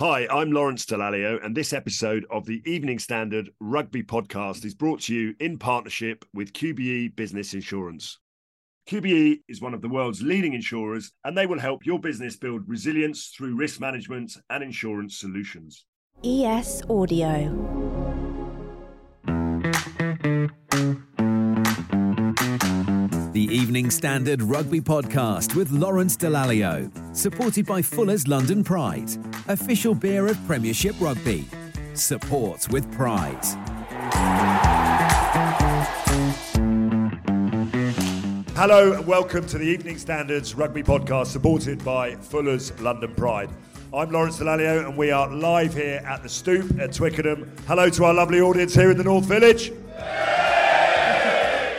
Hi, I'm Lawrence Dallaglio, and this episode of the Evening Standard Rugby Podcast is brought to you in partnership with QBE Business Insurance. QBE is one of the world's leading insurers, and they will help your business build resilience through risk management and insurance solutions. ES Audio. The Evening Standard Rugby Podcast with Lawrence Dallaglio, supported by Fuller's London Pride, official beer of Premiership Rugby. Support with pride. Hello, and welcome to the Evening Standards Rugby Podcast, supported by Fuller's London Pride. I'm Lawrence Dallaglio, and we are live here at the Stoop at Twickenham. Hello to our lovely audience here in the North Village.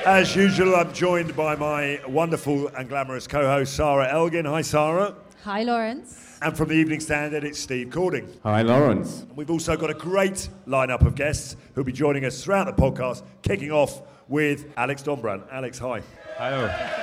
As usual, I'm joined by my wonderful and glamorous co-host Sarah Elgin. Hi, Sarah. Hi, Lawrence. And from the Evening Standard, it's Steve Cording. Hi, Lawrence. We've also got a great lineup of guests who'll be joining us throughout the podcast, kicking off with Alex Dombrandt. Alex, hi. Hello.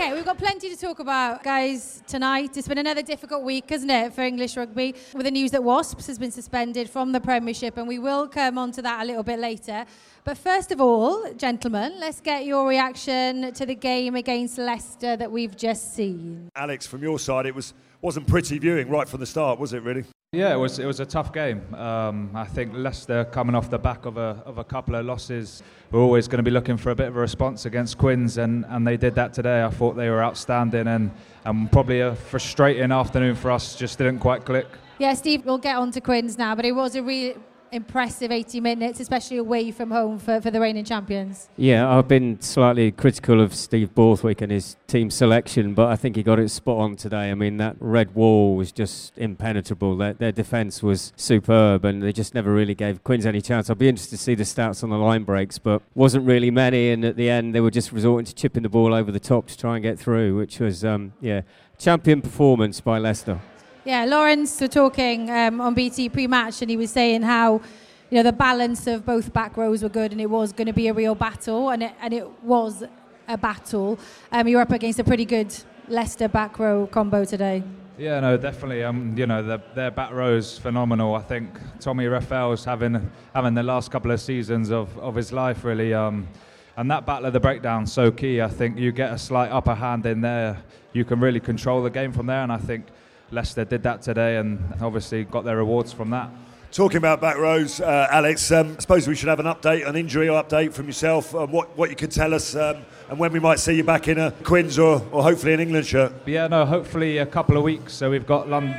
Okay, we've got plenty to talk about, guys, tonight. It's been another difficult week, hasn't it, for English rugby, with the news that Wasps has been suspended from the Premiership, and we will come on to that a little bit later. But first of all, gentlemen, let's get your reaction to the game against Leicester that we've just seen. Alex, from your side, it was wasn't pretty viewing right from the start, was it? Really? Yeah, it was it was a tough game. Um, I think Leicester coming off the back of a of a couple of losses, we're always going to be looking for a bit of a response against Quins, and, and they did that today. I thought they were outstanding, and and probably a frustrating afternoon for us. Just didn't quite click. Yeah, Steve, we'll get on to Quins now, but it was a really impressive 80 minutes, especially away from home for, for the reigning champions. Yeah, I've been slightly critical of Steve Borthwick and his team selection, but I think he got it spot on today. I mean, that red wall was just impenetrable. Their, their defence was superb, and they just never really gave Quins any chance. I'll be interested to see the stats on the line breaks, but wasn't really many. And at the end, they were just resorting to chipping the ball over the top to try and get through, which was, um, yeah, champion performance by Leicester. Yeah, Lawrence was talking um, on BT pre-match, and he was saying how you know the balance of both back rows were good, and it was going to be a real battle, and it, and it was a battle. Um, you're up against a pretty good Leicester back row combo today. Yeah, no, definitely. Um, you know, their, their back row's phenomenal. I think Tommy Reffell's having having the last couple of seasons of, of his life really. Um, and that battle of the breakdown so key. I think you get a slight upper hand in there, you can really control the game from there. And I think Leicester did that today, and obviously got their rewards from that. Talking about back rows, uh, Alex, um, I suppose we should have an update, an injury update from yourself, um, what, what you could tell us, um, and when we might see you back in a Quins or, or hopefully an England shirt. But yeah, no, hopefully a couple of weeks. So we've got London.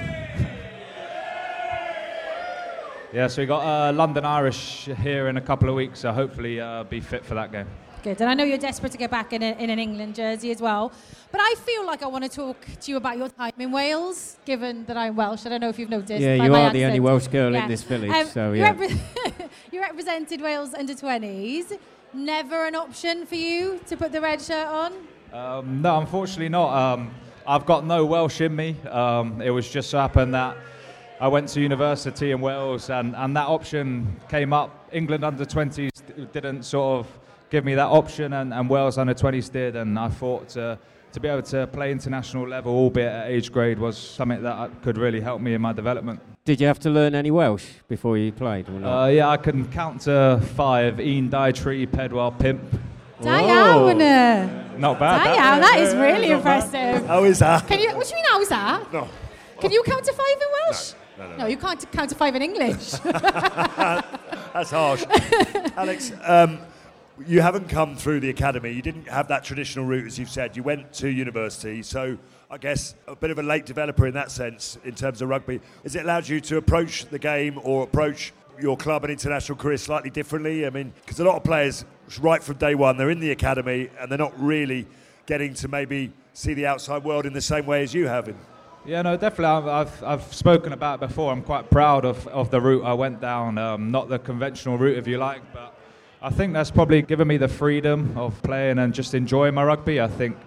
Yeah, so we got uh, London Irish here in a couple of weeks, so hopefully uh, be fit for that game. Good, and I know you're desperate to get back in, a, in an England jersey as well. But I feel like I want to talk to you about your time in Wales, given that I'm Welsh. I don't know if you've noticed. Yeah, you my are accent. the only Welsh girl Yeah. in this village, Um, so you yeah. repre- you represented Wales under 20s. Never an option for you to put the red shirt on. Um, no, unfortunately not. Um, I've got no Welsh in me. Um, it was just so happened that I went to university in Wales, and, and that option came up. England under 20s didn't sort of give me that option, and, and Wales under 20s did. And I thought to, to be able to play international level, albeit at age grade, was something that could really help me in my development. Did you have to learn any Welsh before you played or not? Uh, yeah, I can count to five. Ian Tree, Pedwell, Pimp. Da. Not bad. Da that. that is really impressive. How is that? Can you, what do you mean, how's that? No. Can you count to five in Welsh? No, No, no, No, you can't count to five in English. That's harsh. Alex, um, you haven't come through the academy. You didn't have that traditional route, as you've said. You went to university, so I guess a bit of a late developer in that sense, in terms of rugby. Has it allowed you to approach the game or approach your club and international career slightly differently? I mean, because a lot of players, right from day one, they're in the academy and they're not really getting to maybe see the outside world in the same way as you have. Yeah, no, definitely. I've, I've, I've spoken about it before. I'm quite proud of, of the route I went down. Um, not the conventional route, if you like, but I think that's probably given me the freedom of playing and just enjoying my rugby. I think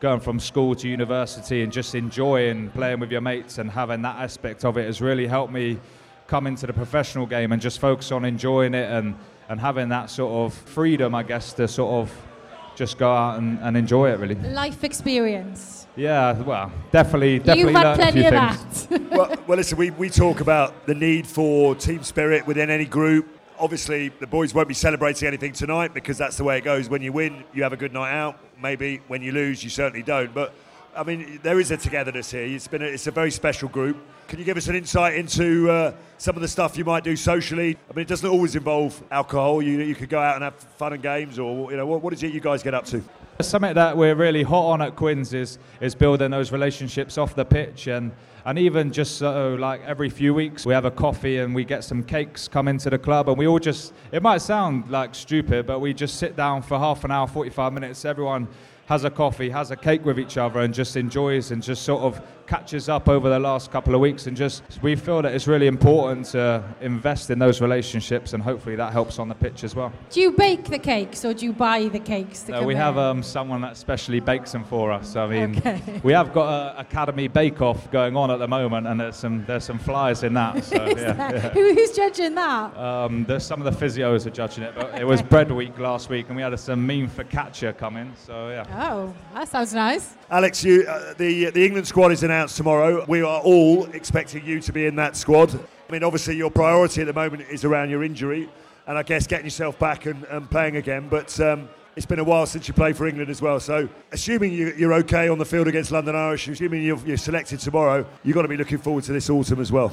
going from school to university and just enjoying playing with your mates and having that aspect of it has really helped me come into the professional game and just focus on enjoying it and, and having that sort of freedom, I guess, to sort of just go out and, and enjoy it, really. Life experience. Yeah, well, definitely, definitely You've had learned a plenty few of things. that. well, well, listen, we, we talk about the need for team spirit within any group. Obviously, the boys won't be celebrating anything tonight because that's the way it goes. When you win, you have a good night out. Maybe when you lose, you certainly don't. But I mean, there is a togetherness here. It's been a, it's a very special group. Can you give us an insight into uh, some of the stuff you might do socially? I mean, it doesn't always involve alcohol. You, you could go out and have fun and games, or you know, what, what is it you guys get up to? Something that we're really hot on at Quins is is building those relationships off the pitch. And and even just so like every few weeks we have a coffee and we get some cakes come into the club. And we all just it might sound like stupid but we just sit down for half an hour 45 minutes. Everyone has a coffee has a cake with each other and just enjoys and just sort of catches up over the last couple of weeks and just we feel that it's really important to invest in those relationships and hopefully that helps on the pitch as well Do you bake the cakes or do you buy the cakes? No, we have um, someone that specially bakes them for us. I mean, Okay. we have got an academy bake-off going on at the moment, and there's some there's some flyers in that. So yeah, that- yeah. Who, who's judging that? Um, there's some of the physios are judging it, but it was bread week last week, and we had some mean focaccia coming. So yeah. Oh, that sounds nice. Alex, you, uh, the the England squad is announced tomorrow. We are all expecting you to be in that squad. I mean, obviously, your priority at the moment is around your injury, and I guess getting yourself back and, and playing again. But um, it's been a while since you played for England as well. So, assuming you, you're okay on the field against London Irish, assuming you're, you're selected tomorrow, you've got to be looking forward to this autumn as well.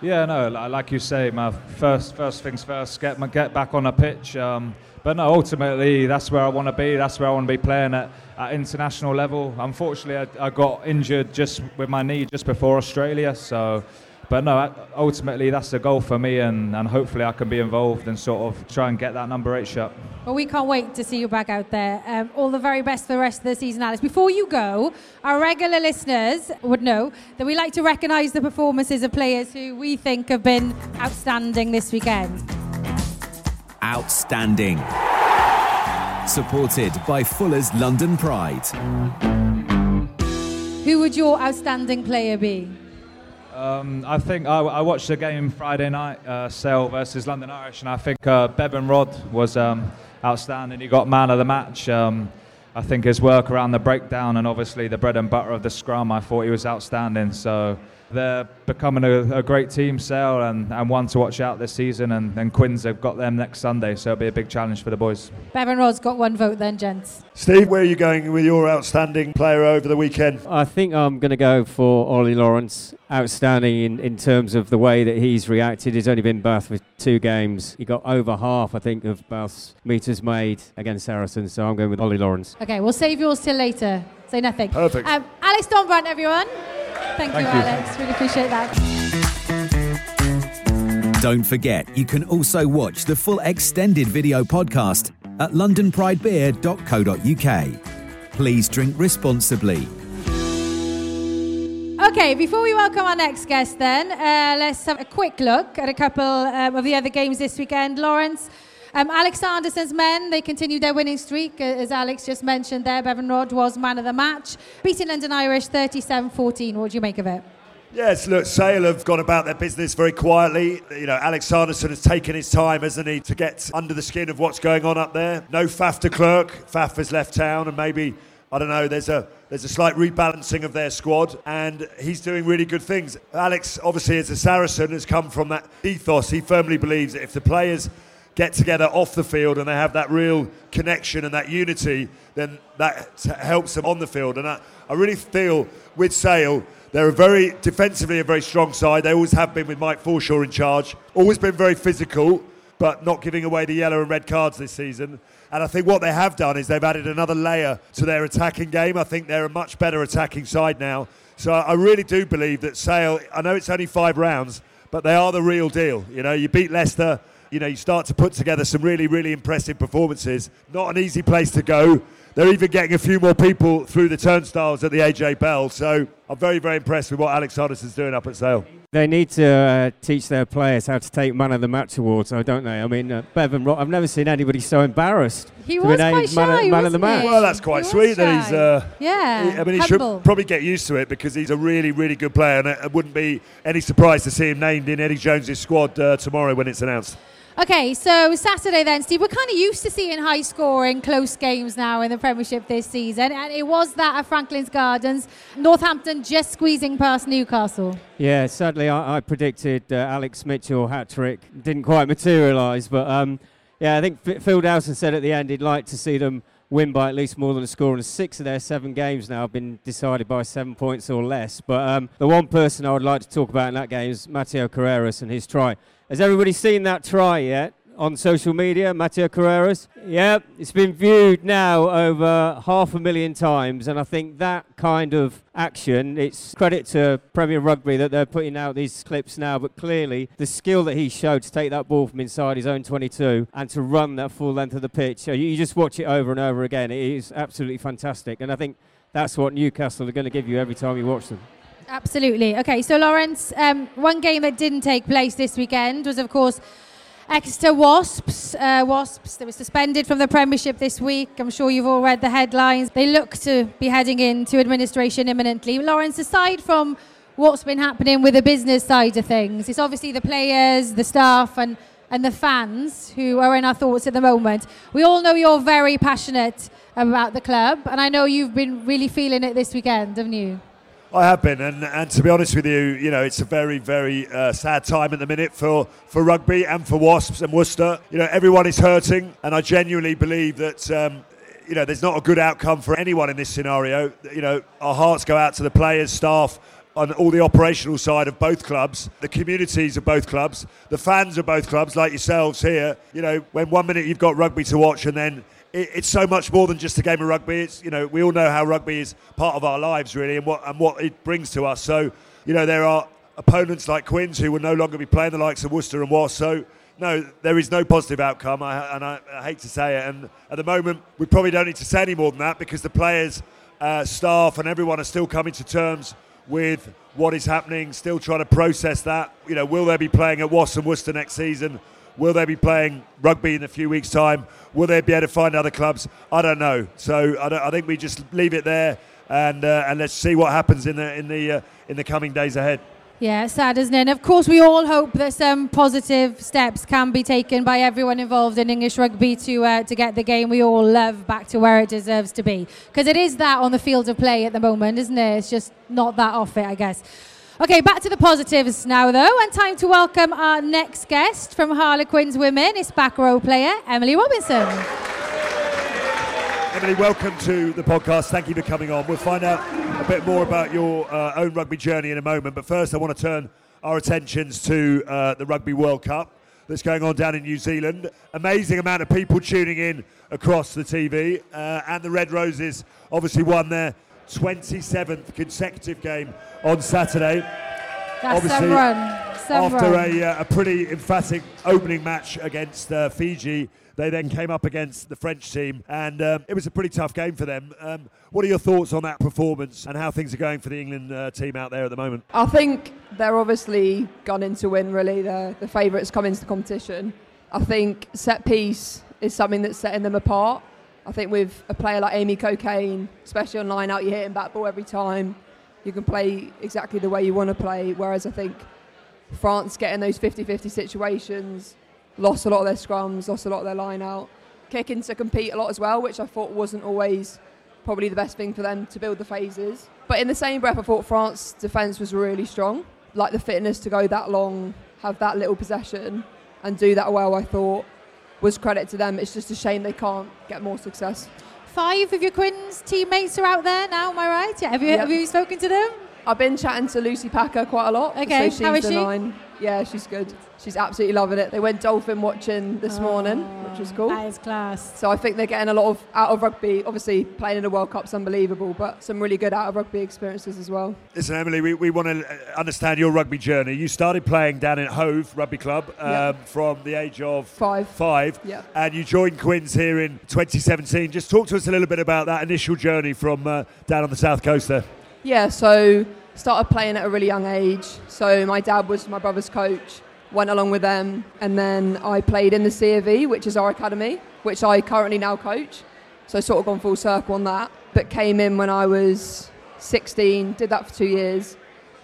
Yeah, no, like you say, my first first things first, get my, get back on the pitch. Um, but no, ultimately, that's where I want to be. That's where I want to be playing at, at international level. Unfortunately, I, I got injured just with my knee just before Australia. So, but no, ultimately, that's the goal for me, and, and hopefully, I can be involved and sort of try and get that number eight shot. Well, we can't wait to see you back out there. Um, all the very best for the rest of the season, Alice. Before you go, our regular listeners would know that we like to recognise the performances of players who we think have been outstanding this weekend. Outstanding. Supported by Fuller's London Pride. Who would your outstanding player be? Um, I think I, I watched the game Friday night, uh, Sale versus London Irish, and I think uh, Bevan Rodd was um, outstanding. He got man of the match. Um, I think his work around the breakdown and obviously the bread and butter of the scrum, I thought he was outstanding. So they're becoming a, a great team, Sale, and, and one to watch out this season. And, and Quins have got them next Sunday, so it'll be a big challenge for the boys. Bevan Rodd's got one vote then, gents. Steve, where are you going with your outstanding player over the weekend? I think I'm going to go for Ollie Lawrence. Outstanding in, in terms of the way that he's reacted. He's only been Bath for two games. He got over half, I think, of Bath's metres made against Saracens. So I'm going with Ollie Lawrence. Okay, we'll save yours till later. Say nothing. Perfect. Um, Alex Dombrandt, everyone. Thank, Thank you, you. Alex. Really appreciate that. Don't forget, you can also watch the full extended video podcast at londonpridebeer.co.uk. Please drink responsibly. Okay, before we welcome our next guest, then, uh, let's have a quick look at a couple um, of the other games this weekend. Lawrence, um, Alex Sanderson's men, they continued their winning streak. Uh, as Alex just mentioned there, Bevan Rodd was man of the match, beating London Irish 37 14. What do you make of it? Yes, look, Sale have gone about their business very quietly. You know, Alex Sanderson has taken his time, hasn't he, to get under the skin of what's going on up there. No Faf de Klerk. Faf has left town, and maybe, I don't know, there's a there's a slight rebalancing of their squad, and he's doing really good things. Alex, obviously, as a Saracen, has come from that ethos. He firmly believes that if the players get together off the field and they have that real connection and that unity, then that helps them on the field. And I, I really feel with Sale, they're a very defensively a very strong side. They always have been with Mike Forshaw in charge. Always been very physical, but not giving away the yellow and red cards this season. And I think what they have done is they've added another layer to their attacking game. I think they're a much better attacking side now. So I really do believe that Sale. I know it's only five rounds, but they are the real deal. You know, you beat Leicester. You know, you start to put together some really, really impressive performances. Not an easy place to go. they're even getting a few more people through the turnstiles at the AJ Bell. So I'm very, very impressed with what Alex Sanderson's doing up at Sale. They need to uh, teach their players how to take man of the match awards, though, don't they? I mean, uh, Bevan, Ro- I've never seen anybody so embarrassed. He to was be named quite man, shy, of, man of the wasn't match. he? Well, that's quite He sweet that he's. Uh, Yeah, he- I mean, he humble. should probably get used to it because he's a really, really good player, and it, it wouldn't be any surprise to see him named in Eddie Jones's squad uh, tomorrow when it's announced. Okay, so Saturday then, Steve. We're kind of used to seeing high scoring, close games now in the Premiership this season, and it was that at Franklin's Gardens. Northampton just squeezing past Newcastle. Yeah, sadly, I, I predicted uh, Alex Mitchell hat trick. Didn't quite materialise, but um, yeah, I think F- Phil Dowson said at the end he'd like to see them win by at least more than a score. And six of their seven games now have been decided by seven points or less. But um, the one person I would like to talk about in that game is Mateo Carreras and his try. Has everybody seen that try yet? On social media, Mateo Carreras. Yep, it's been viewed now over half a million times, and I think that kind of action, it's credit to Premier Rugby that they're putting out these clips now, but clearly the skill that he showed to take that ball from inside his own 22 and to run that full length of the pitch, uh, you, you just watch it over and over again. It is absolutely fantastic, and I think that's what Newcastle are going to give you every time you watch them. Absolutely. Okay, so Lawrence, um, one game that didn't take place this weekend was, of course, Exeter Wasps. Uh, Wasps, they were suspended from the Premiership this week. I'm sure you've all read the headlines. They look to be heading into administration imminently. Lawrence, aside from what's been happening with the business side of things, it's obviously the players, the staff, and and the fans who are in our thoughts at the moment. We all know you're very passionate about the club, and I know you've been really feeling it this weekend, haven't you? I have been, and, and to be honest with you, you know, it's a very, very uh, sad time at the minute for, for rugby and for Wasps and Worcester. You know, everyone is hurting, and I genuinely believe that, um, you know, there's not a good outcome for anyone in this scenario. You know, our hearts go out to the players, staff, on all the operational side of both clubs, the communities of both clubs, the fans of both clubs, like yourselves here. You know, when one minute you've got rugby to watch, and then it, it's so much more than just a game of rugby. It's you know we all know how rugby is part of our lives really, and what and what it brings to us. So you know there are opponents like Quins who will no longer be playing the likes of Worcester and Wasps. So no, there is no positive outcome, I, and I, I hate to say it. And at the moment, we probably don't need to say any more than that because the players, uh, staff, and everyone are still coming to terms with what is happening, still trying to process that. You know, will they be playing at Wasps and Worcester next season? Will they be playing rugby in a few weeks' time? Will they be able to find other clubs? I don't know. So I, don't, I think we just leave it there and uh, and let's see what happens in the in the uh, in the coming days ahead. Yeah, sad, isn't it? And of course, we all hope that some positive steps can be taken by everyone involved in English rugby to uh, to get the game we all love back to where it deserves to be. Because it is that on the field of play at the moment, isn't it? It's just not that off it, I guess. Okay, back to the positives now, though, and time to welcome our next guest from Harlequins Women. It's back row player Emily Robinson. Emily, welcome to the podcast. Thank you for coming on. We'll find out a bit more about your uh, own rugby journey in a moment. But first, I want to turn our attentions to uh, the Rugby World Cup that's going on down in New Zealand. Amazing amount of people tuning in across the TV. Uh, and the Red Roses obviously won their 27th consecutive game on Saturday. That's Obviously, some run. Some After run. a, uh, a pretty emphatic opening match against uh, Fiji, they then came up against the French team, and um, it was a pretty tough game for them. Um, what are your thoughts on that performance and how things are going for the England uh, team out there at the moment? I think they're obviously gone in to win, really. They're the favourites come into the competition. I think set piece is something that's setting them apart. I think with a player like Amy Cokayne, especially on line out, you're hitting back ball every time. You can play exactly the way you want to play. Whereas I think France getting those 50 50 situations, lost a lot of their scrums, lost a lot of their line out, kicking to compete a lot as well, which I thought wasn't always probably the best thing for them to build the phases. But in the same breath, I thought France's defence was really strong. Like the fitness to go that long, have that little possession, and do that well, I thought was credit to them. It's just a shame they can't get more success. Five of your Quins teammates are out there now, am I right? Yeah. Have you, Yep. have you spoken to them? I've been chatting to Lucy Packer quite a lot. Okay, so she's how is the she? nine. Yeah, she's good. She's absolutely loving it. They went dolphin watching this morning, which was cool. That is class. So I think they're getting a lot of out of rugby. Obviously, playing in the World Cup's unbelievable, but some really good out of rugby experiences as well. Listen, Emily, we, we want to understand your rugby journey. You started playing down in Hove Rugby Club um, Yeah. from the age of Five. five, Yeah. and you joined Quins here in 2017. Just talk to us a little bit about that initial journey from uh, down on the south coast there. Yeah, so started playing at a really young age. So my dad was my brother's coach, went along with them, and then I played in the CAV, which is our academy, which I currently now coach. So sort of gone full circle on that. But came in when I was 16, did that for two years.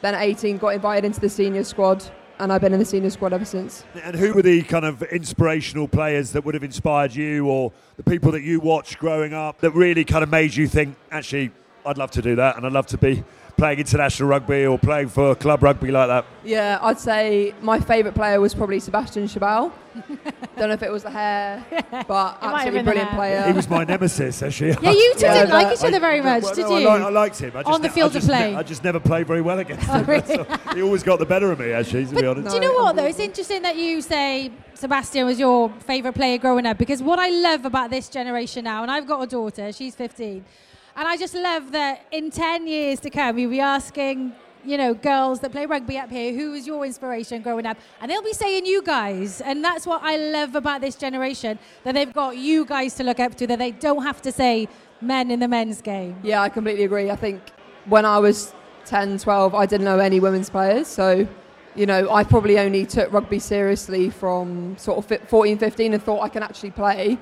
Then at 18, got invited into the senior squad, and I've been in the senior squad ever since. And who were the kind of inspirational players that would have inspired you, or the people that you watched growing up that really kind of made you think, actually, I'd love to do that, and I'd love to be playing international rugby or playing for club rugby like that? Yeah, I'd say my favourite player was probably Sebastian Chabal. Don't know if it was the hair, but might have absolutely been the brilliant player. He was my nemesis, actually. Yeah, you two Yeah, didn't like each other very much, Well, did no, you? I, li- I liked him. I just On the ne- field I of just ne- play? I just never played very well against Oh, him. really? He always got the better of me, actually, to be honest. Do you know what though? It's interesting that you say Sebastian was your favourite player growing up because what I love about this generation now, and I've got a daughter, she's 15, and I just love that in 10 years to come, you'll be asking, you know, girls that play rugby up here, who was your inspiration growing up? And they'll be saying you guys. And that's what I love about this generation, that they've got you guys to look up to, that they don't have to say men in the men's game. Yeah, I completely agree. I think when I was 10, 12, I didn't know any women's players. So, you know, I probably only took rugby seriously from sort of fi- 14, 15 and thought I can actually play.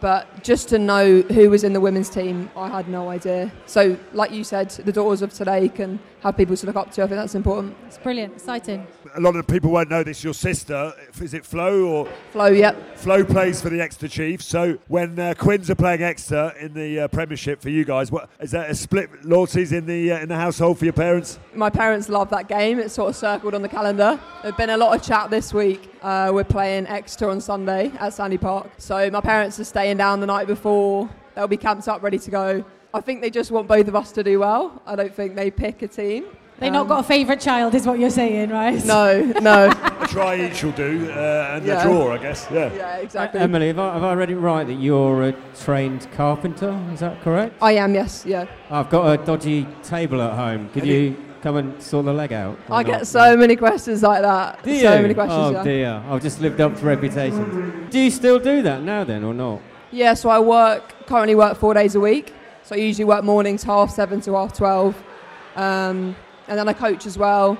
But just to know who was in the women's team, I had no idea. So, like you said, the daughters of today can have people to look up to. I think that's important. It's brilliant, exciting. A lot of people won't know this. Your sister, is it Flo or Flo, yep. Flo plays for the Exeter Chiefs. So when uh, Quins are playing Exeter in the uh, Premiership for you guys, what is that a split loyalties in the uh, in the household for your parents? My parents love that game. It's sort of circled on the calendar. There's been a lot of chat this week. Uh, we're playing Exeter on Sunday at Sandy Park. So my parents are staying down the night before. They'll be camped up, ready to go. I think they just want both of us to do well. I don't think they pick a team. They've not Um, got a favourite child, is what you're saying, right? No, no. A try each will do, uh, and Yeah. a draw, I guess. Yeah. yeah, exactly. Emily, have I, have I read it right that you're a trained carpenter? Is that correct? I am, yes, yeah. I've got a dodgy table at home. Could you- you come and sort the leg out? I not? get so many questions like that. Do you? so many questions, oh yeah. dear, I've just lived up to reputation. Do you still do that now then, or not? Yeah, so I work, currently work four days a week. So I usually work mornings half seven to half 12. Um, and then I coach as well.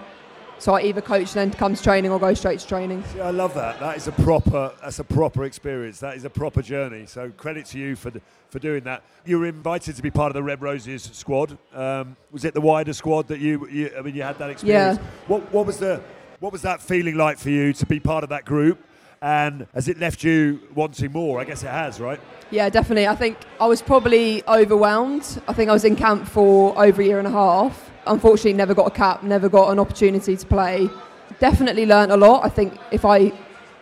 So I either coach and then comes training or go straight to training. Yeah, I love that. That is a proper. That's a proper experience. That is a proper journey. So credit to you for for doing that. You were invited to be part of the Red Roses squad. Um, was it the wider squad that you, you? I mean, you had that experience. Yeah. What What was the What was that feeling like for you to be part of that group? And has it left you wanting more? I guess it has, right? Yeah, definitely. I think I was probably overwhelmed. I think I was in camp for over a year and a half. Unfortunately, never got a cap, never got an opportunity to play. Definitely learnt a lot. I think if I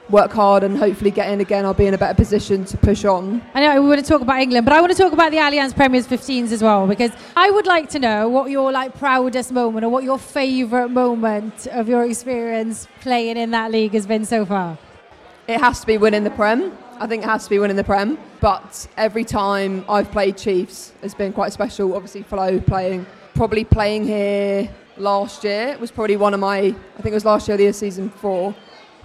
work hard and hopefully get in again, I'll be in a better position to push on. I know we want to talk about England, but I want to talk about the Allianz Premiers 15s as well because I would like to know what your like proudest moment or what your favourite moment of your experience playing in that league has been so far. It has to be winning the Prem. I think it has to be winning the Prem. But every time I've played Chiefs it's been quite special. Obviously, Flo playing, probably playing here last year was probably one of my, I think it was last year the year season four,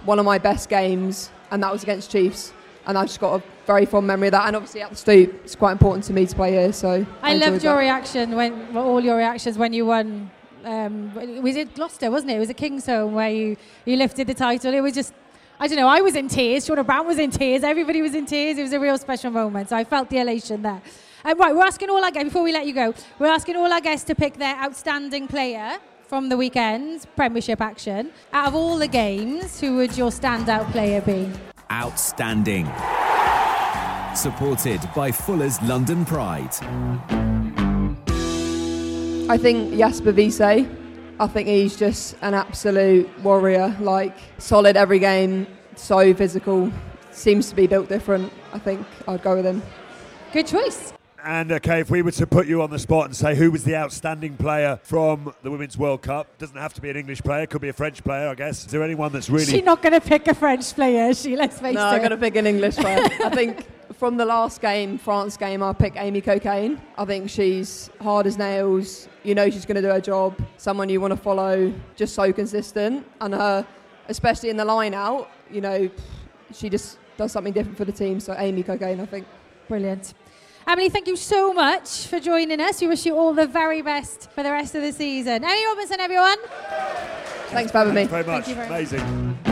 one of my best games, and that was against Chiefs. And I just got a very fond memory of that. And obviously at the Stoop, it's quite important to me to play here. So I, enjoyed loved your that. reaction when well, all your reactions when you won. Um, was it Gloucester, wasn't it? It was a Kingsholm where you, you lifted the title. It was just, I don't know, I was in tears. Shaunagh Brown was in tears. Everybody was in tears. It was a real special moment. So I felt the elation there. Uh, right, we're asking all our guests, before we let you go, we're asking all our guests to pick their outstanding player from the weekend's Premiership action. Out of all the games, who would your standout player be? Outstanding. Supported by Fuller's London Pride. I think Jasper Wiese. I think he's just an absolute warrior, like solid every game, so physical. Seems to be built different. I think I'd go with him. Good choice. And uh, okay, if we were to put you on the spot and say who was the outstanding player from the Women's World Cup, doesn't have to be an English player, could be a French player, I guess. Is there anyone that's really. She's not going to pick a French player, she? Let's face No, it. I'm going to pick an English player. I think from the last game, France game, I'll pick Amy Cokayne. I think she's hard as nails. You know she's going to do her job. Someone you want to follow, just so consistent. And her, especially in the line out, you know, she just does something different for the team. So Amy Cokayne, I think. Brilliant. Emily, thank you so much for joining us. We wish you all the very best for the rest of the season. Emily Robinson, everyone. Thanks for having me. Thanks very much. Thank you very much. Amazing.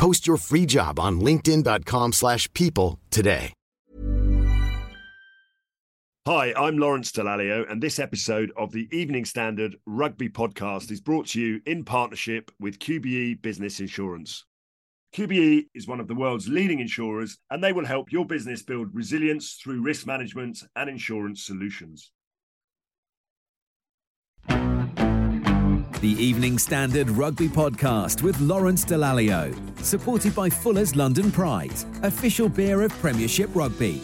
Post your free job on linkedin.com/people slash people today. Hi, I'm Lawrence Dallaglio, and this episode of the Evening Standard Rugby Podcast is brought to you in partnership with QBE Business Insurance. QBE is one of the world's leading insurers, and they will help your business build resilience through risk management and insurance solutions. The Evening Standard Rugby Podcast with Lawrence Dallaglio. Supported by Fuller's London Pride, official beer of Premiership Rugby.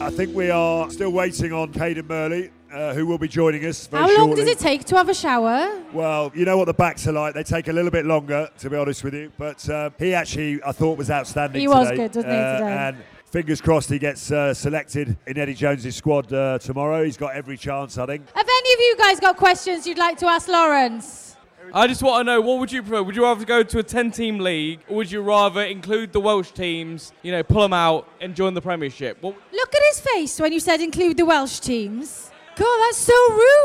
I think we are still waiting on Cadan Murley, uh, who will be joining us very How long shortly. does it take to have a shower? Well, you know what the backs are like. They take a little bit longer, to be honest with you. But uh, he actually, I thought, was outstanding He was good, wasn't he, Uh, today? And fingers crossed he gets uh, selected in Eddie Jones's squad uh, tomorrow. He's got every chance, I think. Have any of you guys got questions you'd like to ask Lawrence? I just want to know what would you prefer? Would you rather go to a 10 team league or would you rather include the Welsh teams, you know, pull them out and join the Premiership? What, Look at his face when you said include the Welsh teams. God, that's so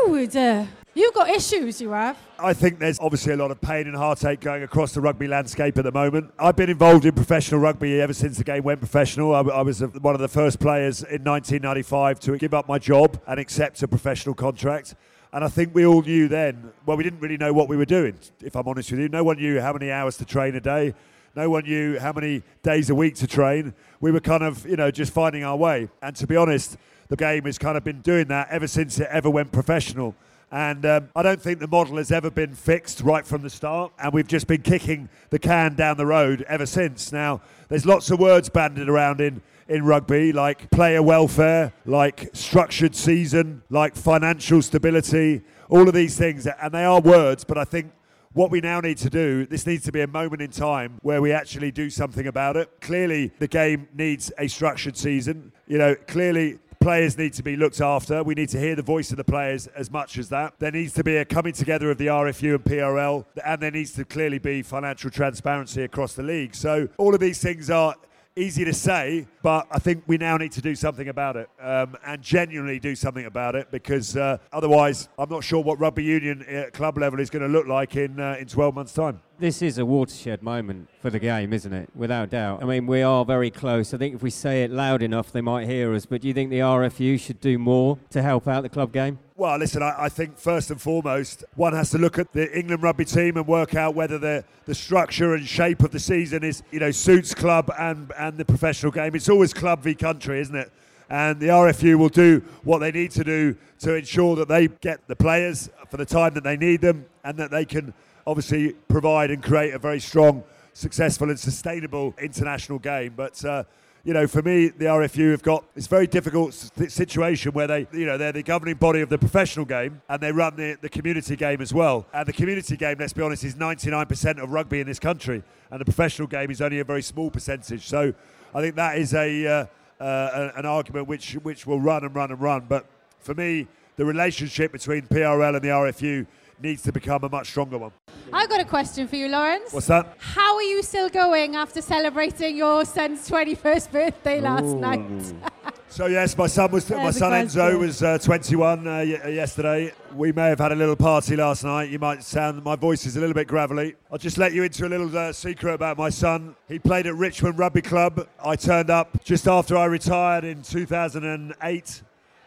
rude. Uh, You've got issues, you have. I think there's obviously a lot of pain and heartache going across the rugby landscape at the moment. I've been involved in professional rugby ever since the game went professional. I, I was a, one of the first players in 1995 to give up my job and accept a professional contract. And I think we all knew then, well, we didn't really know what we were doing, if I'm honest with you. No one knew how many hours to train a day. No one knew how many days a week to train. We were kind of, you know, just finding our way. And to be honest, the game has kind of been doing that ever since it ever went professional. And um, I don't think the model has ever been fixed right from the start. And we've just been kicking the can down the road ever since. Now, there's lots of words banded around in, in rugby, like player welfare, like structured season, like financial stability, all of these things. And they are words, but I think what we now need to do, this needs to be a moment in time where we actually do something about it. Clearly, the game needs a structured season. You know, clearly, players need to be looked after. We need to hear the voice of the players as much as that. There needs to be a coming together of the RFU and PRL, and there needs to clearly be financial transparency across the league. So, all of these things are easy to say, but I think we now need to do something about it um, and genuinely do something about it because uh, otherwise, I'm not sure what rugby union at club level is going to look like in uh, in 12 months' time. This is a watershed moment for the game, isn't it? Without doubt. I mean, we are very close. I think if we say it loud enough, they might hear us. But do you think the RFU should do more to help out the club game? Well, listen, I, I, think first and foremost, one has to look at the England rugby team and work out whether the, the structure and shape of the season is, you know, suits club and, and the professional game. It's always club v country, isn't it? And the RFU will do what they need to do to ensure that they get the players for the time that they need them and that they can obviously provide and create a very strong, successful, and sustainable international game. But uh, you know, for me, the RFU have got this very difficult situation where they, you know, they're the governing body of the professional game and they run the, the community game as well. And the community game, let's be honest, is 99% of rugby in this country, and the professional game is only a very small percentage. So I think that is a, uh, uh, an argument which which will run and run and run. But for me, the relationship between PRL and the RFU needs to become a much stronger one. I've got a question for you, Lawrence. What's that? How are you still going after celebrating your son's 21st birthday last Ooh. night? so yes, my son was my son Enzo was uh, 21 uh, y- uh, yesterday. We may have had a little party last night. You might sound my voice is a little bit gravelly. I'll just let you into a little uh, secret about my son. He played at Richmond Rugby Club. I turned up just after I retired in 2008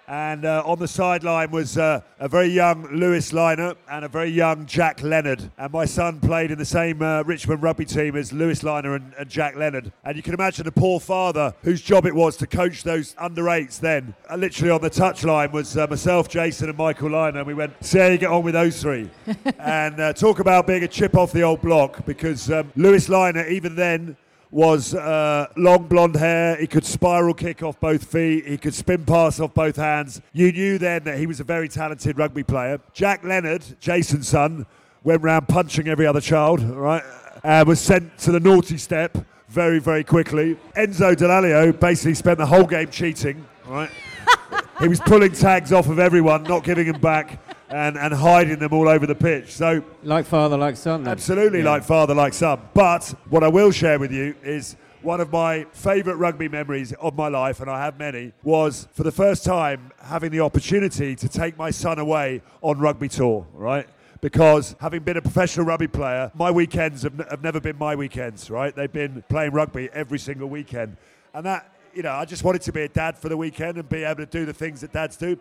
and uh, on the sideline was uh, a very young Louis Lynagh and a very young Jack Leonard. And my son played in the same uh, Richmond rugby team as Louis Lynagh and, and, Jack Leonard. And you can imagine the poor father whose job it was to coach those under eights then. Uh, literally on the touchline was uh, myself, Jason, and Michael Lynagh. And we went, see how you get on with those three. and uh, talk about being a chip off the old block because um, Louis Lynagh, even then, was uh, long blonde hair. He could spiral kick off both feet. He could spin pass off both hands. You knew then that he was a very talented rugby player. Jack Leonard, Jason's son, went round punching every other child, right? And was sent to the naughty step very, very quickly. Enzo Dallaglio basically spent the whole game cheating, right? he was pulling tags off of everyone, not giving them back and, and hiding them all over the pitch. So like father, like son. Then. Absolutely, yeah. like father, like son. But what I will share with you is one of my favourite rugby memories of my life, and I have many, was for the first time having the opportunity to take my son away on rugby tour. Right. Because having been a professional rugby player, my weekends have, n- have never been my weekends, right? They've been playing rugby every single weekend. And that, you know, I just wanted to be a dad for the weekend and be able to do the things that dads do.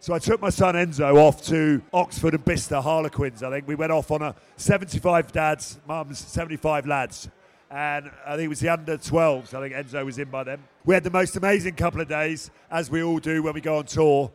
So I took my son Enzo off to Oxford and Bicester Harlequins. I think we went off on a 75 dads, mums, 75 lads. And I think it was the under 12s. I think Enzo was in by then. We had the most amazing couple of days, as we all do when we go on tour.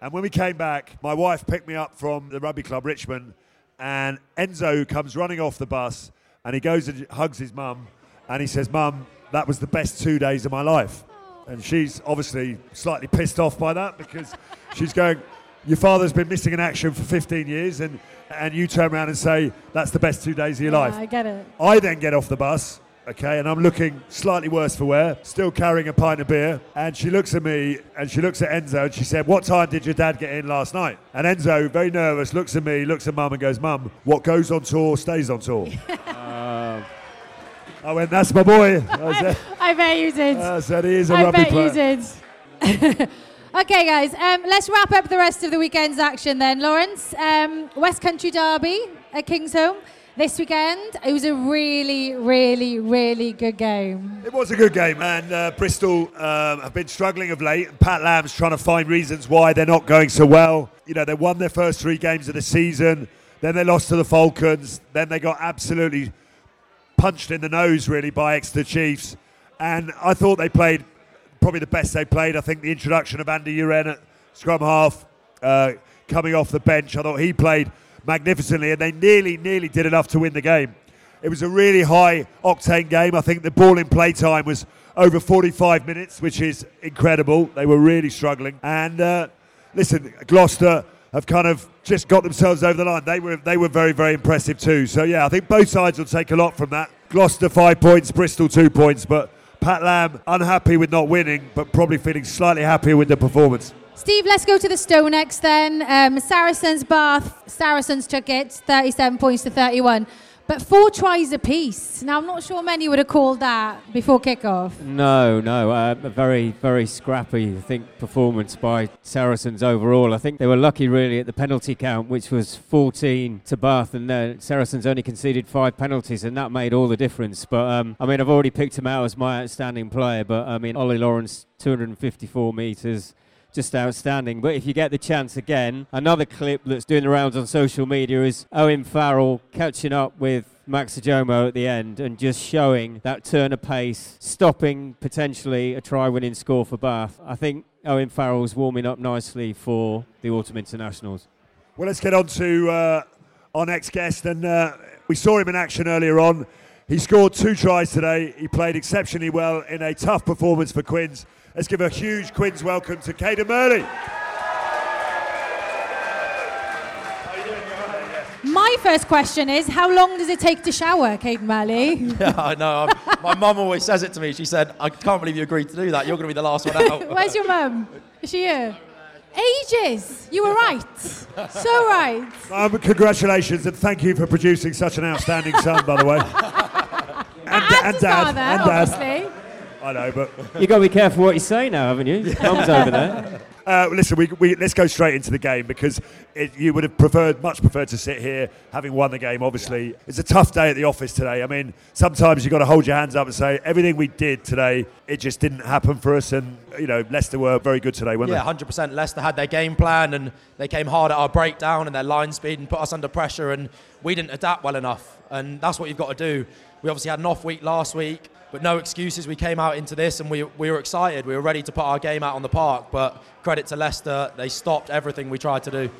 And when we came back, my wife picked me up from the rugby club Richmond, and Enzo comes running off the bus, and he goes and hugs his mum, and he says, "Mum, that was the best two days of my life." And she's obviously slightly pissed off by that because she's going, Your father's been missing in action for 15 years, and, and you turn around and say, That's the best two days of your yeah, life. I get it. I then get off the bus, okay, and I'm looking slightly worse for wear, still carrying a pint of beer. And she looks at me and she looks at Enzo and she said, What time did your dad get in last night? And Enzo, very nervous, looks at me, looks at mum, and goes, Mum, what goes on tour stays on tour. uh, I went, that's my boy. I, said, I bet you did. I said, he is a I rugby bet you did. okay, guys, um, let's wrap up the rest of the weekend's action then. Lawrence, um, West Country Derby at Kingsholm this weekend. It was a really, really, really good game. It was a good game, and uh, Bristol um, have been struggling of late. Pat Lam's trying to find reasons why they're not going so well. You know, they won their first three games of the season, then they lost to the Falcons, then they got absolutely punched in the nose really by Exeter Chiefs. And I thought they played probably the best they played. I think the introduction of Andy Uren at scrum half, uh, coming off the bench, I thought he played magnificently, and they nearly, nearly did enough to win the game. It was a really high octane game. I think the ball in play time was over 45 minutes, which is incredible. They were really struggling. And uh, listen, Gloucester have kind of just got themselves over the line. They were they were very very impressive too. So yeah, I think both sides will take a lot from that. Gloucester five points, Bristol two points, but Pat Lam unhappy with not winning, but probably feeling slightly happier with the performance. Steve, let's go to the StoneX then. Um, Saracens Bath, Saracens took it 37 points to 31. But four tries apiece. Now, I'm not sure many would have called that before kickoff. No, no. Uh, a very, very scrappy, I think, performance by Saracens overall. I think they were lucky, really, at the penalty count, which was 14 to Bath, and uh, Saracens only conceded five penalties, and that made all the difference. But, um, I mean, I've already picked him out as my outstanding player, but, I mean, Ollie Lawrence, 254 metres just outstanding. But if you get the chance again, another clip that's doing the rounds on social media is Owen Farrell catching up with Max Ojomoh at the end and just showing that turn of pace, stopping potentially a try winning score for Bath. I think Owen Farrell's warming up nicely for the Autumn Internationals. Well, let's get on to uh, our next guest. And uh, we saw him in action earlier on. He scored two tries today. He played exceptionally well in a tough performance for Quins. Let's give a huge Quins welcome to Cadan Murley. My first question is how long does it take to shower, Kate Murley? Yeah, I know. I'm- my mum always says it to me. She said, I can't believe you agreed to do that. You're going to be the last one out. Where's your mum? Is she here? Ages. You were right. So right. Um, congratulations and thank you for producing such an outstanding son, by the way. And, And his dad. father, and dad. obviously. I know, but You've got to be careful what you say now, haven't you? Mum's over there. Uh, listen, we, we, let's go straight into the game because it, you would have preferred, much preferred to sit here having won the game, obviously. It's a tough day at the office today. I mean, sometimes you've got to hold your hands up and say, everything we did today, it just didn't happen for us. And, you know, Leicester were very good today, weren't they? Yeah, they? 100%. Leicester had their game plan and they came hard at our breakdown and their line speed and put us under pressure and we didn't adapt well enough. And that's what you've got to do. We obviously had an off week last week, but no excuses. We came out into this and we, we were excited. We were ready to put our game out on the park. But credit to Leicester, they stopped everything we tried to do.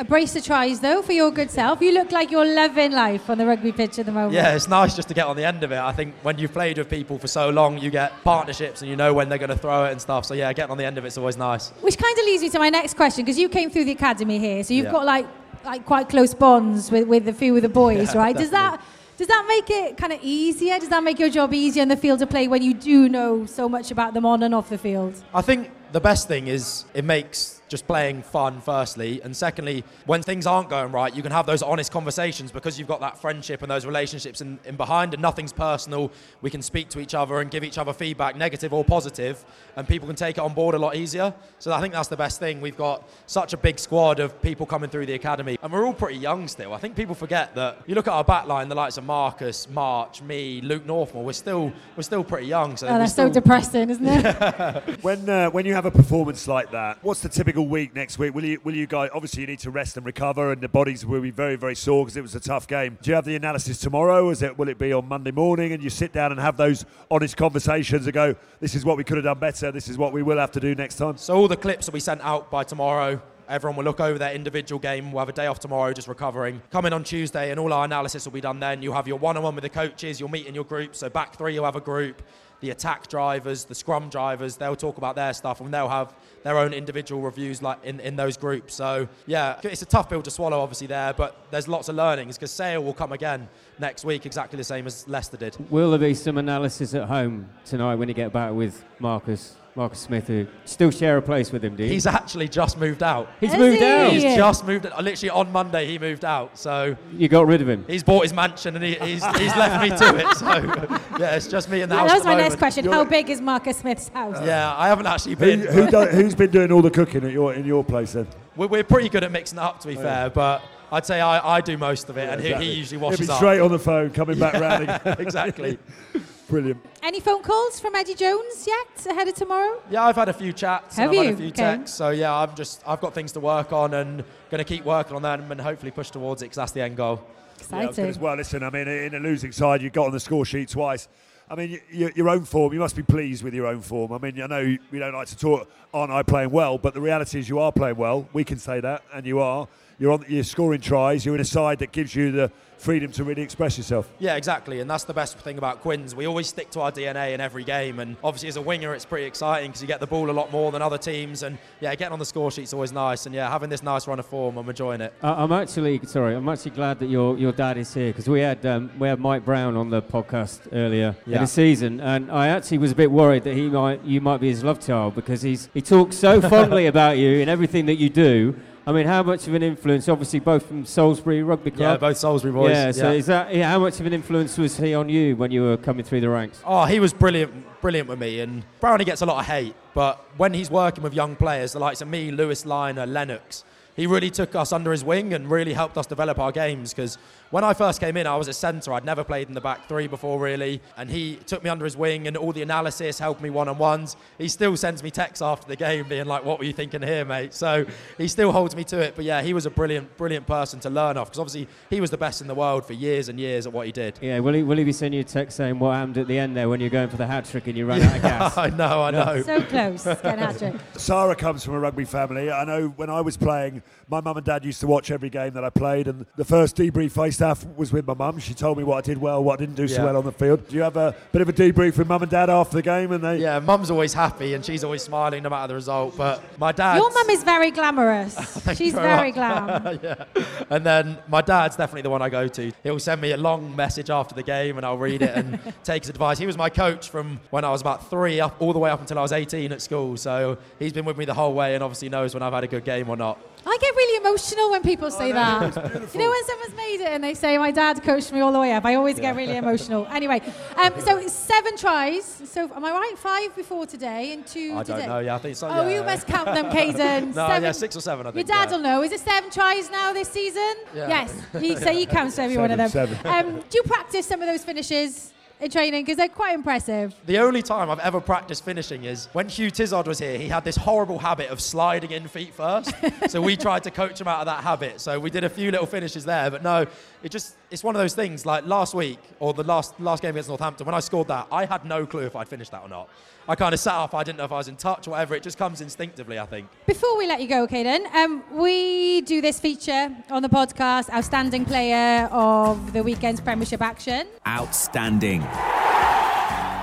A brace of tries, though, for your good self. You look like you're loving life on the rugby pitch at the moment. Yeah, it's nice just to get on the end of it. I think when you've played with people for so long, you get partnerships and you know when they're going to throw it and stuff. So yeah, getting on the end of it's always nice. Which kind of leads me to my next question, because you came through the academy here, so you've Yeah. got like like quite close bonds with, with a few of the boys, Yeah, right? Does that does that make it kind of easier? Does that make your job easier in the field of play when you do know so much about them on and off the field? I think the best thing is it makes just playing fun, firstly. And secondly, when things aren't going right, you can have those honest conversations because you've got that friendship and those relationships in, in behind, and nothing's personal. We can speak to each other and give each other feedback, negative or positive, and people can take it on board a lot easier. So I think that's the best thing. We've got such a big squad of people coming through the academy, and we're all pretty young still. I think people forget that you look at our back line, the likes of Marcus, March, me, Luke Northmore, we're still, we're still pretty young. So Oh, we that's so depressing, isn't it? When, uh, when you have a performance like that, what's the typical week next week? Will you, will you guys, obviously, you need to rest and recover, and the bodies will be very, very sore because it was a tough game. Do you have the analysis tomorrow? Is it, will it be on Monday morning? And you sit down and have those honest conversations and go, this is what we could have done better, this is what we will have to do next time? So all the clips will be sent out by tomorrow. Everyone will look over their individual game. We'll have a day off tomorrow, just recovering. Come in on Tuesday, and all our analysis will be done then. You'll have your one-on-one with the coaches. You'll meet in your group. So back three, you'll have a group. The attack drivers, the scrum drivers, they'll talk about their stuff, and they'll have their own individual reviews like in, in those groups. So yeah, it's a tough pill to swallow, obviously there, but there's lots of learnings because Sale will come again next week, exactly the same as Leicester did. Will there be some analysis at home tonight when you get back with Marcus, Marcus Smith, who still share a place with him, do you? He's actually just moved out. He's Has moved he? out? He's just moved. Literally on Monday, he moved out. So You got rid of him. he's bought his mansion and he, he's, he's left me to it. So yeah, it's just me and the that house. was at my the next moment. question. How big is Marcus Smith's house? Yeah, I haven't actually been. who but do, who's been doing all the cooking at your, in your place then? we're, we're pretty good at mixing it up, to be Oh, fair. yeah. But I'd say I, I do most of it, and he, Exactly. he usually He'll washes be up. straight on the phone, coming back round. again. exactly. Brilliant. Any phone calls from Eddie Jones yet ahead of tomorrow? Yeah, I've had a few chats. Have and I've you? had a few Okay. texts. So yeah, I've just I've got things to work on and going to keep working on them and hopefully push towards it because that's the end goal. Yeah, I well, listen, I mean, in a losing side, you got on the score sheet twice. I mean, y- y- your own form, you must be pleased with your own form. I mean, I know we don't like to talk, aren't I playing well? But the reality is you are playing well. We can say that, and you are. You're, on, you're scoring tries. You're in a side that gives you the freedom to really express yourself. Yeah, exactly, and that's the best thing about Quins. We always stick to our DNA in every game, and obviously as a winger, it's pretty exciting because you get the ball a lot more than other teams, and yeah, getting on the score sheet's always nice, and yeah, having this nice run of form, I'm enjoying it. I- I'm actually sorry. I'm actually glad that your your dad is here because we had um, we had Mike Brown on the podcast earlier in Yeah. the season, and I actually was a bit worried that he might you might be his love child because he's he talks so fondly about you and everything that you do. I mean, how much of an influence? Obviously, both from Salisbury Rugby Club. Yeah, both Salisbury boys, Yeah. So yeah. is that yeah, how much of an influence was he on you when you were coming through the ranks? Oh, he was brilliant, brilliant with me. And Brownie gets a lot of hate, but when he's working with young players, the likes of me, Louis Lynagh, Lennox, he really took us under his wing and really helped us develop our games. Because when I first came in, I was a centre. I'd never played in the back three before, really. And he took me under his wing and all the analysis helped me one on ones. He still sends me texts after the game being like, What were you thinking here, mate? So he still holds me to it. But yeah, he was a brilliant, brilliant person to learn off because obviously he was the best in the world for years and years at what he did. Yeah, will he, will he be sending you a text saying what happened at the end there when you're going for the hat trick and you ran out of gas? I know, I know. So close, getting hat trick. Sarah comes from a rugby family. I know when I was playing, my mum and dad used to watch every game that I played, and the first debrief I used to have was with my mum. She told me what I did well, what I didn't do so Yeah. well on the field. Do you have a bit of a debrief with mum and dad after the game? And they Yeah, mum's always happy and she's always smiling no matter the result. But my dad. Your mum is very glamorous. She's very very glam. yeah. And then my dad's definitely the one I go to. He'll send me a long message after the game and I'll read it and take his advice. He was my coach from when I was about three up all the way up until I was 18 at school. So he's been with me the whole way and obviously knows when I've had a good game or not. I get really emotional when people say that. You know, when someone's made it and they say, My dad coached me all the way up, I always get really emotional. Anyway, um, so seven tries. So, am I right? Five before today and two I today? don't know. Yeah, I think so. Oh, yeah. you must count them, Cadan. no, seven. yeah, six or seven, I Your dad yeah. will know. Is it seven tries now this season? Yeah. Yes. He, so he counts every one of them. Seven, seven. Um, do you practice some of those finishes in training? Because they're quite impressive. The only time I've ever practiced finishing is when Hugh Tizard was here. He had this horrible habit of sliding in feet first. so we tried to coach him out of that habit. So we did a few little finishes there. But no, it just it's one of those things. Like last week or the last last game against Northampton, when I scored that, I had no clue if I'd finished that or not. I kind of sat up. I didn't know if I was in touch or whatever. It just comes instinctively, I think. Before we let you go, Cadan, um, we do this feature on the podcast, Outstanding Player of the Weekend's Premiership Action. Outstanding.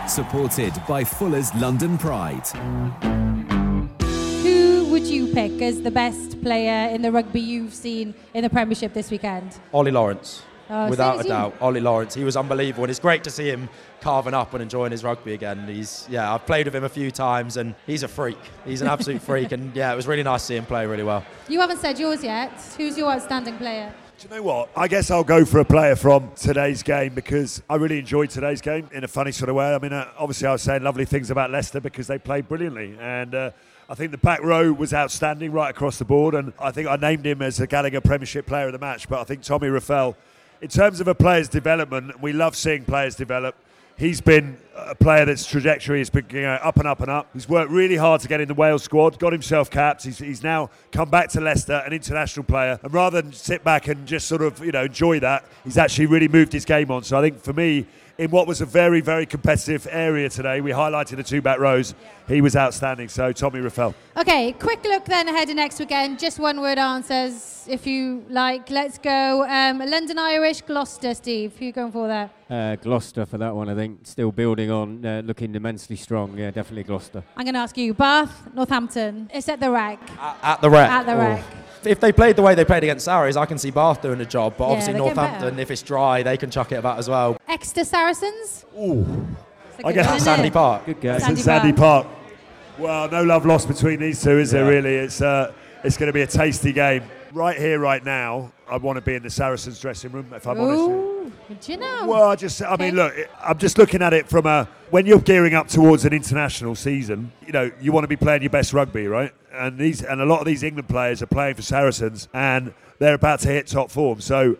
Supported by Fuller's London Pride. Who would you pick as the best player in the rugby you've seen in the Premiership this weekend? Ollie Lawrence. Oh, Without same a as you. doubt, Ollie Lawrence. He was unbelievable, and it's great to see him carving up and enjoying his rugby again. He's yeah, I've played with him a few times, and he's a freak. He's an absolute freak, and yeah, it was really nice to see him play really well. You haven't said yours yet. Who's your outstanding player? Do you know what? I guess I'll go for a player from today's game because I really enjoyed today's game in a funny sort of way. I mean, uh, obviously, I was saying lovely things about Leicester because they played brilliantly. And uh, I think the back row was outstanding right across the board. And I think I named him as a Gallagher Premiership Player of the Match. But I think Tommy Reffell, in terms of a player's development, we love seeing players develop. He's been a player that's trajectory has been know, up and up and up. He's worked really hard to get in the Wales squad, got himself capped. He's, he's now come back to Leicester, an international player. And rather than sit back and just sort of you know enjoy that, he's actually really moved his game on. So I think for me, in what was a very very competitive area today, we highlighted the two back rows. He was outstanding. So Tommy Reffell. Okay, quick look then ahead of next weekend. Just one word answers if you like. Let's go. Um, London Irish, Gloucester, Steve. Who you going for there? Uh, Gloucester for that one, I think. Still building on, uh, looking immensely strong. Yeah, definitely Gloucester. I'm going to ask you. Bath, Northampton. It's at the rack. At, at the rack. At the rec. If they played the way they played against Sarries, I can see Bath doing a job. But Yeah, obviously they're Northampton, if it's dry, they can chuck it about as well. Exeter Saracens. Ooh. It's a I good guess one, Sandy it? Park. Good game. It's Sandy Sandy Park. Park. Well, no love lost between these two, is there? Really, it's uh, it's going to be a tasty game. Right here, right now, I want to be in the Saracens dressing room. If I'm honest. you. Do you know? Well, I just, I Okay. mean, look, I'm just looking at it from a when you're gearing up towards an international season. You know, you want to be playing your best rugby, right? And these, and a lot of these England players are playing for Saracens, and they're about to hit top form. So.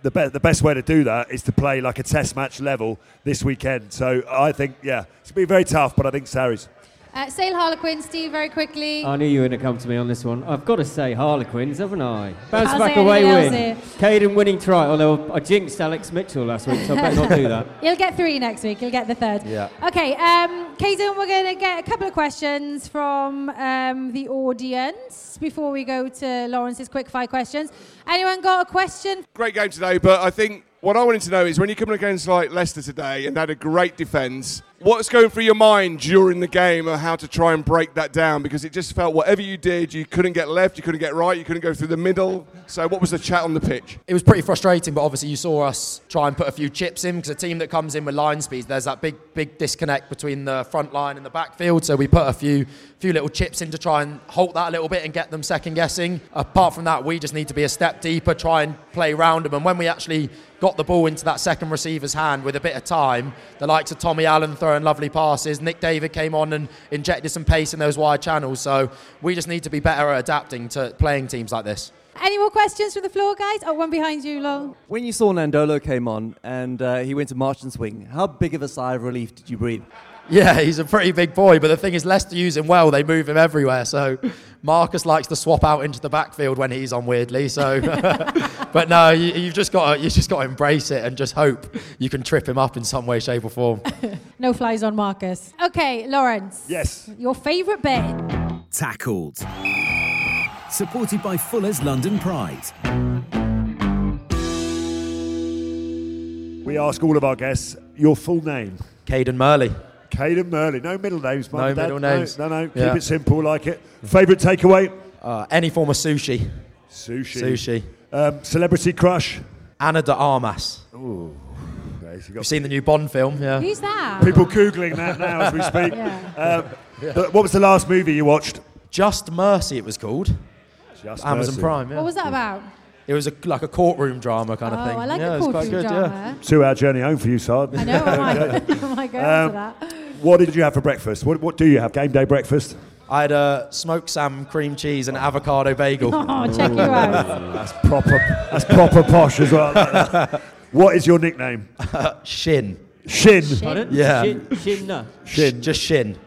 The, be- the best way to do that is to play like a test match level this weekend. So I think, yeah, it's going to be very tough, but I think Sarries. Uh, Sale Harlequin, Steve, very quickly. I knew you were going to come to me on this one. I've got to say Harlequins, haven't I? Bounce Can't back away win. Cadan winning try, although I jinxed Alex Mitchell last week, so I better not do that. You'll get three next week. You'll get the third. Yeah. Okay, um, Cadan, we're going to get a couple of questions from um, the audience before we go to Lawrence's quick five questions. Anyone got a question? Great game today, but I think what I wanted to know is when you're coming against like Leicester today and had a great defence, what's going through your mind during the game of how to try and break that down? Because it just felt whatever you did, you couldn't get left, you couldn't get right, you couldn't go through the middle. So what was the chat on the pitch? It was pretty frustrating, but obviously you saw us try and put a few chips in because a team that comes in with line speeds, there's that big, big disconnect between the front line and the backfield. So we put a few few little chips in to try and halt that a little bit and get them second guessing. Apart from that, we just need to be a step deeper, try and play round them. And when we actually got the ball into that second receiver's hand with a bit of time, the likes of Tommy Allan throwing lovely passes, Nick David came on and injected some pace in those wide channels. So we just need to be better at adapting to playing teams like this. Any more questions from the floor, guys? Oh, one behind you, Long. When you saw Nadolo came on and uh, he went to Marchant's wing, how big of a sigh of relief did you breathe? Yeah, he's a pretty big boy, but the thing is, Leicester use him well. They move him everywhere. So Marcus likes to swap out into the backfield when he's on. Weirdly, so. but no, you, have just got to, you just got to embrace it and just hope you can trip him up in some way, shape, or form. no flies on Marcus. Okay, Lawrence. Yes. Your favourite bit. Tackled. Supported by Fuller's London Pride. We ask all of our guests your full name. Cadan Murley. Cadan Murley. No middle names, No middle names. No, no, no. Yeah. Keep it simple, like it. Favourite takeaway? Uh, any form of sushi. Sushi. Sushi. Um, celebrity crush? Ana de Armas. Ooh. Okay, so you You've seen the new Bond film, yeah? Who's that? People googling that now as we speak. Yeah. Um, but what was the last movie you watched? Just Mercy, it was called. Just Mercy. Amazon Mercy. Prime, yeah. What was that about? It was a, like a courtroom drama kind oh, of thing. I like yeah, a courtroom quite good, drama. Two-hour journey home for you, Sard. I know, I might, I might go Um, into that. What did you have for breakfast? What, what do you have? Game day breakfast? I had a smoked salmon, cream cheese, and avocado bagel. Oh, check you out. That's proper. That's proper posh as well. what is your nickname? Shin. Shin. Pardon? Yeah. Shin, shin, no. Shin. Just Shin.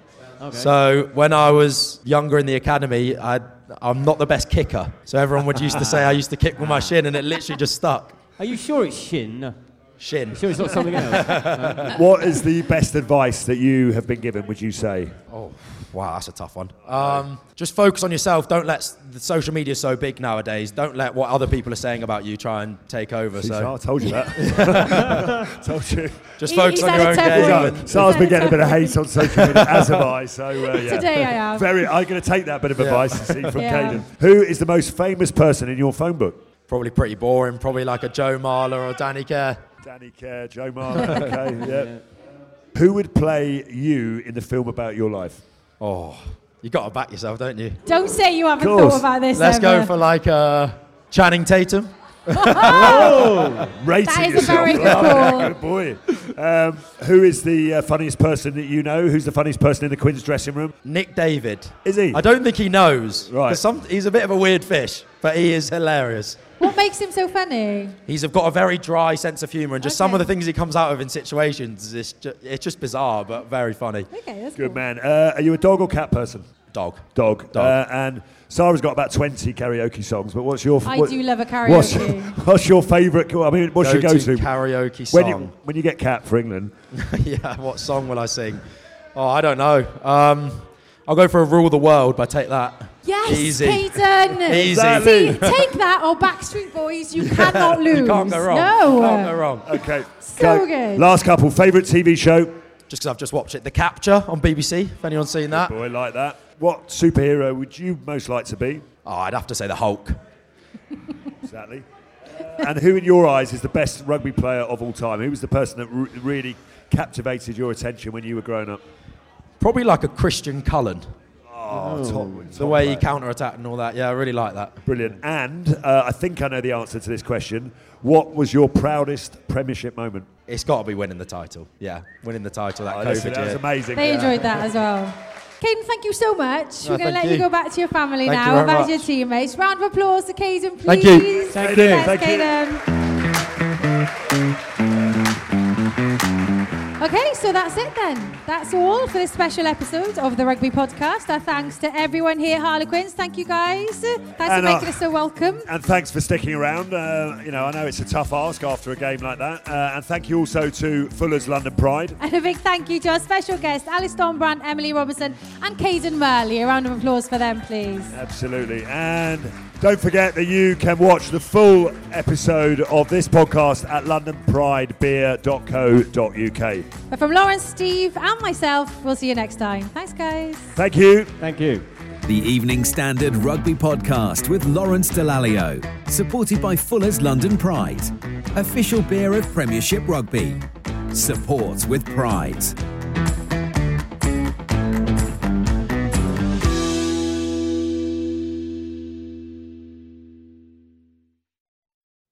Okay. So when I was younger in the academy, I, I'm not the best kicker. So everyone would used to say I used to kick with my shin, and it literally just stuck. Are you sure it's shin? No. Shin. Sure it's not something else? What is the best advice that you have been given? Would you say? Oh, wow, that's a tough one. Um, just focus on yourself. Don't let s- the social media so big nowadays. Don't let what other people are saying about you try and take over. So I told you that. told you. just He- focus he's on had your a own tough game. week. and- Sar's been getting a bit of hate on social media, as have I. So uh, yeah. Today I have. Very. I'm going to take that bit of advice and see from Yeah. Cadan. Who is the most famous person in your phone book? Probably pretty boring. Probably like a Joe Marler or Danny Care. Danny Care, Joe Marler. Okay, yeah. Who would play you in the film about your life? Oh, you got to back yourself, don't you? Don't say you haven't Course. thought about this. Let's go for like uh, Channing Tatum. Oh, rating That is a yourself. very good Oh, call. good boy. Um, who is the uh, funniest person that you know? Who's the funniest person in the Quins dressing room? Nick David. Is he? I don't think he knows. Right. 'Cause Some, he's a bit of a weird fish, but he is hilarious. What makes him so funny? He's got a very dry sense of humour, and just some of the things he comes out of in situations, is ju- it's just bizarre, but very funny. Okay, that's Good cool. man. Uh, are you a dog or cat person? Dog. Dog. Dog. Uh, and Sarah's got about 20 karaoke songs, but what's your... Favorite? I what- do love a What's, karaoke. what's your favourite... I mean, what's your Go-to go-to? karaoke When song. you, when you get cat for England, yeah, what song will I sing? Oh, I don't know. Um, I'll go for a Rule of the World, but take that. Yes, Easy. Peyton. Easy. See, take that or Backstreet Boys. You cannot lose. You can't go wrong. No. Can't go wrong. okay. So go. good. Last couple. Favourite TV show? Just because I've just watched it. The Capture on BBC, if anyone's seen that. Boy, like that. What superhero would you most like to be? Oh, I'd have to say the Hulk. Exactly. and who, in your eyes, is the best rugby player of all time? Who was the person that re- really captivated your attention when you were growing up? Probably like a Christian Cullen. Oh, top, The top way he player. counter-attacked and all that. Yeah, I really like that. Brilliant. And uh, I think I know the answer to this question. What was your proudest Premiership moment? It's got to be winning the title. Yeah, winning the title that Oh, COVID listen, that was year. amazing. They Yeah. enjoyed that as well. Cadan, thank you so much. No, We're going to let you. you. go back to your family Thank now, very back to your teammates. Round of applause to Cadan, please. Thank you. Thank you. Thanks, Thank you. Cadan. Okay, so that's it then. That's all for this special episode of the Rugby Podcast. Our thanks to everyone here Harlequins. Thank you guys. Thanks for And, uh, making us so welcome. And thanks for sticking around. Uh, you know, I know it's a tough ask after a game like that. Uh, and thank you also to Fuller's London Pride. And a big thank you to our special guests, Alex Dombrandt, Emily Robinson, and Cadan Murley. A round of applause for them, please. Absolutely. And don't forget that you can watch the full episode of this podcast at londonpridebeer.co.uk. But from Lawrence, Steve, and myself, we'll see you next time. Thanks, guys. Thank you. Thank you. The Evening Standard Rugby Podcast with Lawrence Dallaglio. Supported by Fuller's London Pride. Official beer of Premiership Rugby. Support with pride.